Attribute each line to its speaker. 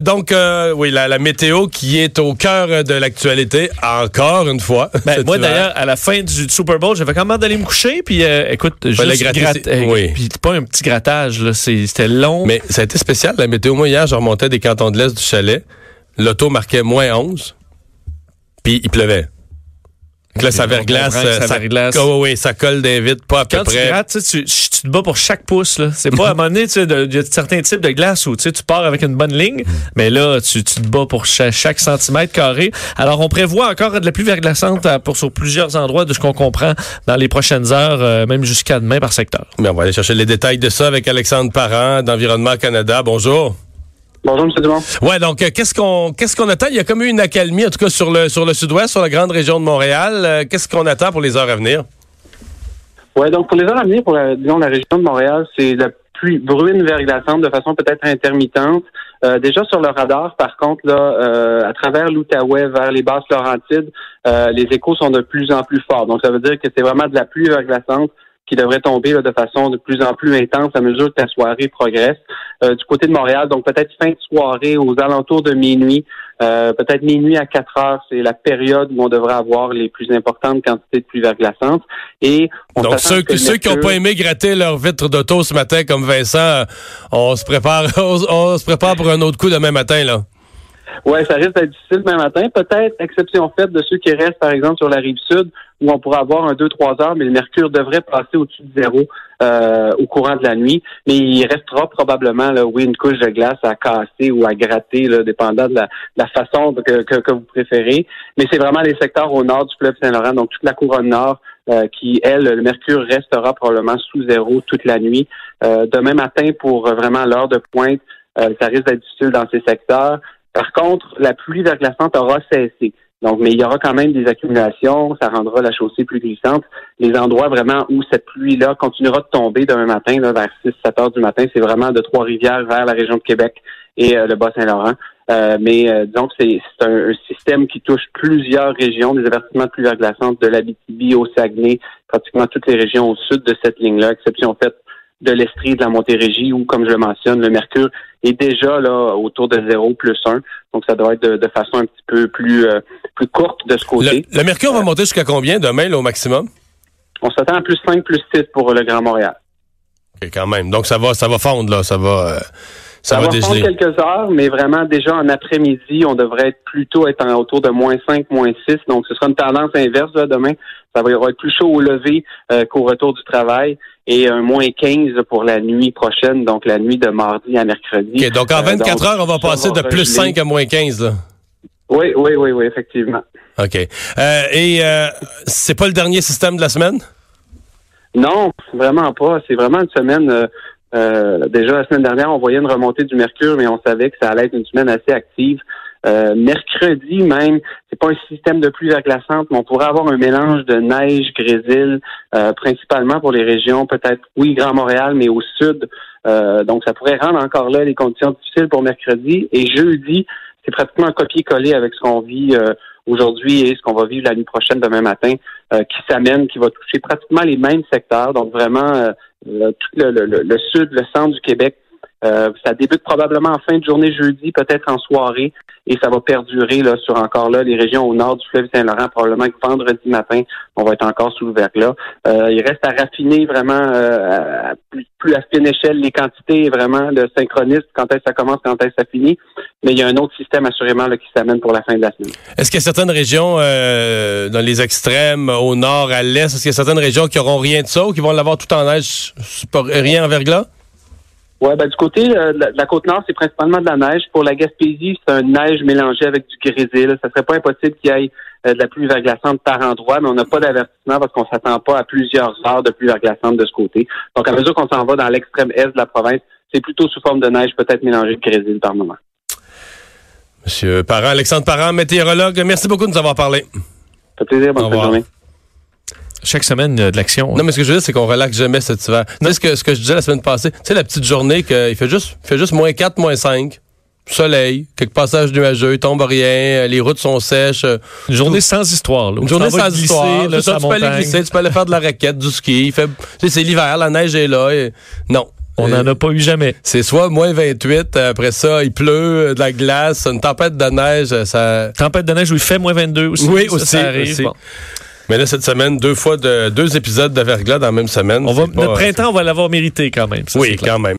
Speaker 1: Donc, euh, oui, la, la, météo qui est au cœur de l'actualité, encore une fois.
Speaker 2: Ben, moi, d'ailleurs, à la fin du Super Bowl, j'avais comment d'aller me coucher, puis euh, écoute, juste
Speaker 1: gratter,
Speaker 2: gratte, euh,
Speaker 1: oui.
Speaker 2: puis pas un petit grattage, là, c'était long.
Speaker 1: Mais ça a été spécial, la météo. Moi, hier, je remontais des cantons de l'Est du chalet. L'auto marquait moins 11, puis il pleuvait. Là, ça verglace,
Speaker 2: ça,
Speaker 1: ça. Oh, oui, ça colle d'invite, pas à
Speaker 2: Quand
Speaker 1: peu
Speaker 2: tu
Speaker 1: près.
Speaker 2: grattes, tu, tu, tu te bats pour chaque pouce. là. C'est pas à un moment donné, tu sais, il y a certains types de glace où tu sais, tu pars avec une bonne ligne, mais là, tu, tu te bats pour chaque, chaque centimètre carré. Alors, on prévoit encore de la pluie verglaçante pour, sur plusieurs endroits, de ce qu'on comprend dans les prochaines heures, euh, même jusqu'à demain par secteur.
Speaker 1: Mais on va aller chercher les détails de ça avec Alexandre Parent d'Environnement Canada. Bonjour.
Speaker 3: Bonjour, M. Dumont.
Speaker 1: Ouais, donc euh, qu'est-ce qu'on qu'est-ce qu'on attend? Il y a comme eu une accalmie en tout cas sur le sur le sud-ouest, sur la grande région de Montréal. Euh, qu'est-ce qu'on attend pour les heures à venir?
Speaker 3: Oui, donc pour les heures à venir, pour la, disons, la région de Montréal, c'est la pluie brune verglaçante de façon peut-être intermittente. Euh, déjà sur le radar, par contre, là, euh, à travers l'Outaouais vers les basses Laurentides, euh, les échos sont de plus en plus forts. Donc, ça veut dire que c'est vraiment de la pluie verglaçante qui devrait tomber là, de façon de plus en plus intense à mesure que la soirée progresse. Euh, du côté de Montréal, donc peut-être fin de soirée aux alentours de minuit, euh, peut-être minuit à 4 heures, c'est la période où on devrait avoir les plus importantes quantités de pluie verglaçante. Et on
Speaker 1: Donc ceux,
Speaker 3: que
Speaker 1: ceux qui n'ont pas aimé gratter leur vitre d'auto ce matin comme Vincent, euh, on se prépare on, on se prépare pour un autre coup demain matin là.
Speaker 3: Ouais, ça risque d'être difficile demain matin. Peut-être exception faite de ceux qui restent, par exemple, sur la rive sud, où on pourra avoir un 2-3 heures, mais le mercure devrait passer au-dessus de zéro euh, au courant de la nuit. Mais il restera probablement, là, oui, une couche de glace à casser ou à gratter, là, dépendant de la, de la façon que, que, que vous préférez. Mais c'est vraiment les secteurs au nord du fleuve Saint-Laurent, donc toute la couronne nord, euh, qui, elle, le mercure restera probablement sous zéro toute la nuit. Euh, demain matin, pour vraiment l'heure de pointe, euh, ça risque d'être difficile dans ces secteurs. Par contre, la pluie verglaçante aura cessé. Donc, mais il y aura quand même des accumulations, ça rendra la chaussée plus glissante. Les endroits vraiment où cette pluie-là continuera de tomber demain matin, là, vers 6-7 heures du matin, c'est vraiment de Trois-Rivières vers la région de Québec et euh, le Bas-Saint-Laurent. Euh, mais euh, que c'est un système qui touche plusieurs régions, des avertissements de pluie verglaçante de l'Abitibi au Saguenay, pratiquement toutes les régions au sud de cette ligne-là, exception faite de l'Estrie, de la Montérégie, où, comme je le mentionne, le mercure est déjà là autour de 0 plus 1. Donc, ça doit être de, de façon un petit peu plus, euh, plus courte de ce
Speaker 1: Le,
Speaker 3: côté.
Speaker 1: le mercure va monter jusqu'à combien demain là, au maximum?
Speaker 3: On s'attend à plus 5, plus 6 pour le Grand Montréal.
Speaker 1: Ok, quand même. Donc ça va ça va fondre là, ça va euh, ça,
Speaker 3: Ça,
Speaker 1: va
Speaker 3: va prendre quelques heures, mais vraiment, déjà en après-midi, on devrait être plutôt être en autour de moins 5, moins 6. Donc, ce sera une tendance inverse là, demain. Ça va y avoir plus chaud au lever euh, qu'au retour du travail et un moins 15 pour la nuit prochaine, donc la nuit de mardi à mercredi.
Speaker 1: Ok, donc en
Speaker 3: Euh,
Speaker 1: 24
Speaker 3: donc,
Speaker 1: heures, on va passer de plus
Speaker 3: regeler.
Speaker 1: 5 à moins 15 là.
Speaker 3: Oui, oui, oui, oui, effectivement.
Speaker 1: OK. Euh, et euh, c'est pas le dernier système de la semaine?
Speaker 3: Non, vraiment pas. C'est vraiment une semaine. euh, euh, déjà la semaine dernière, on voyait une remontée du mercure, mais on savait que ça allait être une semaine assez active. Euh, mercredi même, c'est pas un système de pluie verglaçante, mais on pourrait avoir un mélange de neige, grésil, euh, principalement pour les régions, peut-être oui, Grand Montréal, mais au sud. Euh, donc, ça pourrait rendre encore là les conditions difficiles pour mercredi. Et jeudi, c'est pratiquement un copier-coller avec ce qu'on vit aujourd'hui et ce qu'on va vivre la nuit prochaine, demain matin, qui s'amène, qui va toucher pratiquement les mêmes secteurs. Donc, vraiment, tout le- le- le sud, le centre du Québec. Euh, ça débute probablement en fin de journée jeudi, peut-être en soirée, et ça va perdurer là, sur encore là les régions au nord du fleuve Saint-Laurent. Probablement que vendredi matin, on va être encore sous le verglas. Euh, il reste à raffiner vraiment euh, à plus, plus à fine échelle les quantités vraiment le synchronisme, quand est-ce que ça commence, quand est-ce que ça finit. Mais il y a un autre système assurément là, qui s'amène pour la fin de la semaine.
Speaker 1: Est-ce qu'il y a certaines régions euh, dans les extrêmes, au nord, à l'est, est-ce qu'il y a certaines régions qui auront rien de ça ou qui vont l'avoir tout en neige, rien en verglas?
Speaker 3: Ouais, ben, du côté euh, de la, côte nord, c'est principalement de la neige. Pour la Gaspésie, c'est un neige mélangé avec du grésil. Ça serait pas impossible qu'il y ait euh, de la pluie verglaçante par endroit, mais on n'a pas d'avertissement parce qu'on s'attend pas à plusieurs heures de pluie verglaçante de ce côté. Donc, à mesure qu'on s'en va dans l'extrême est de la province, c'est plutôt sous forme de neige, peut-être mélangée de grésil par moment.
Speaker 1: Monsieur Parent, Alexandre Parent, météorologue, merci beaucoup de nous avoir parlé.
Speaker 3: Ça fait plaisir, bonne
Speaker 1: Au
Speaker 3: fin journée.
Speaker 2: Chaque semaine, de l'action.
Speaker 1: Non, mais ce que je veux dire, c'est qu'on relaxe jamais cet hiver. Tu sais ce que, ce que je disais la semaine passée? Tu sais, la petite journée qu'il fait juste, il fait juste moins 4, moins 5. Soleil, quelques passages nuageux, il tombe rien, euh, les routes sont sèches. euh,
Speaker 2: Une journée sans histoire. Là,
Speaker 1: Une journée sans
Speaker 2: glisser,
Speaker 1: histoire.
Speaker 2: là,
Speaker 1: ça, tu peux aller glisser, tu peux aller faire de la raquette, du ski. Il fait, tu sais, c'est l'hiver, la neige est là. et- non.
Speaker 2: On n'en a pas eu jamais.
Speaker 1: C'est soit moins 28, après ça, il pleut, de la glace, une tempête de neige, ça...
Speaker 2: Tempête de neige où il fait moins 22 aussi.
Speaker 1: Oui,
Speaker 2: ça,
Speaker 1: aussi,
Speaker 2: ça arrive.
Speaker 1: aussi.
Speaker 2: Bon.
Speaker 1: Mais là, cette semaine, deux fois de deux épisodes de verglas dans la même semaine.
Speaker 2: On va,
Speaker 1: c'est pas-
Speaker 2: notre printemps, on va l'avoir mérité quand même. ça,
Speaker 1: Oui, quand même.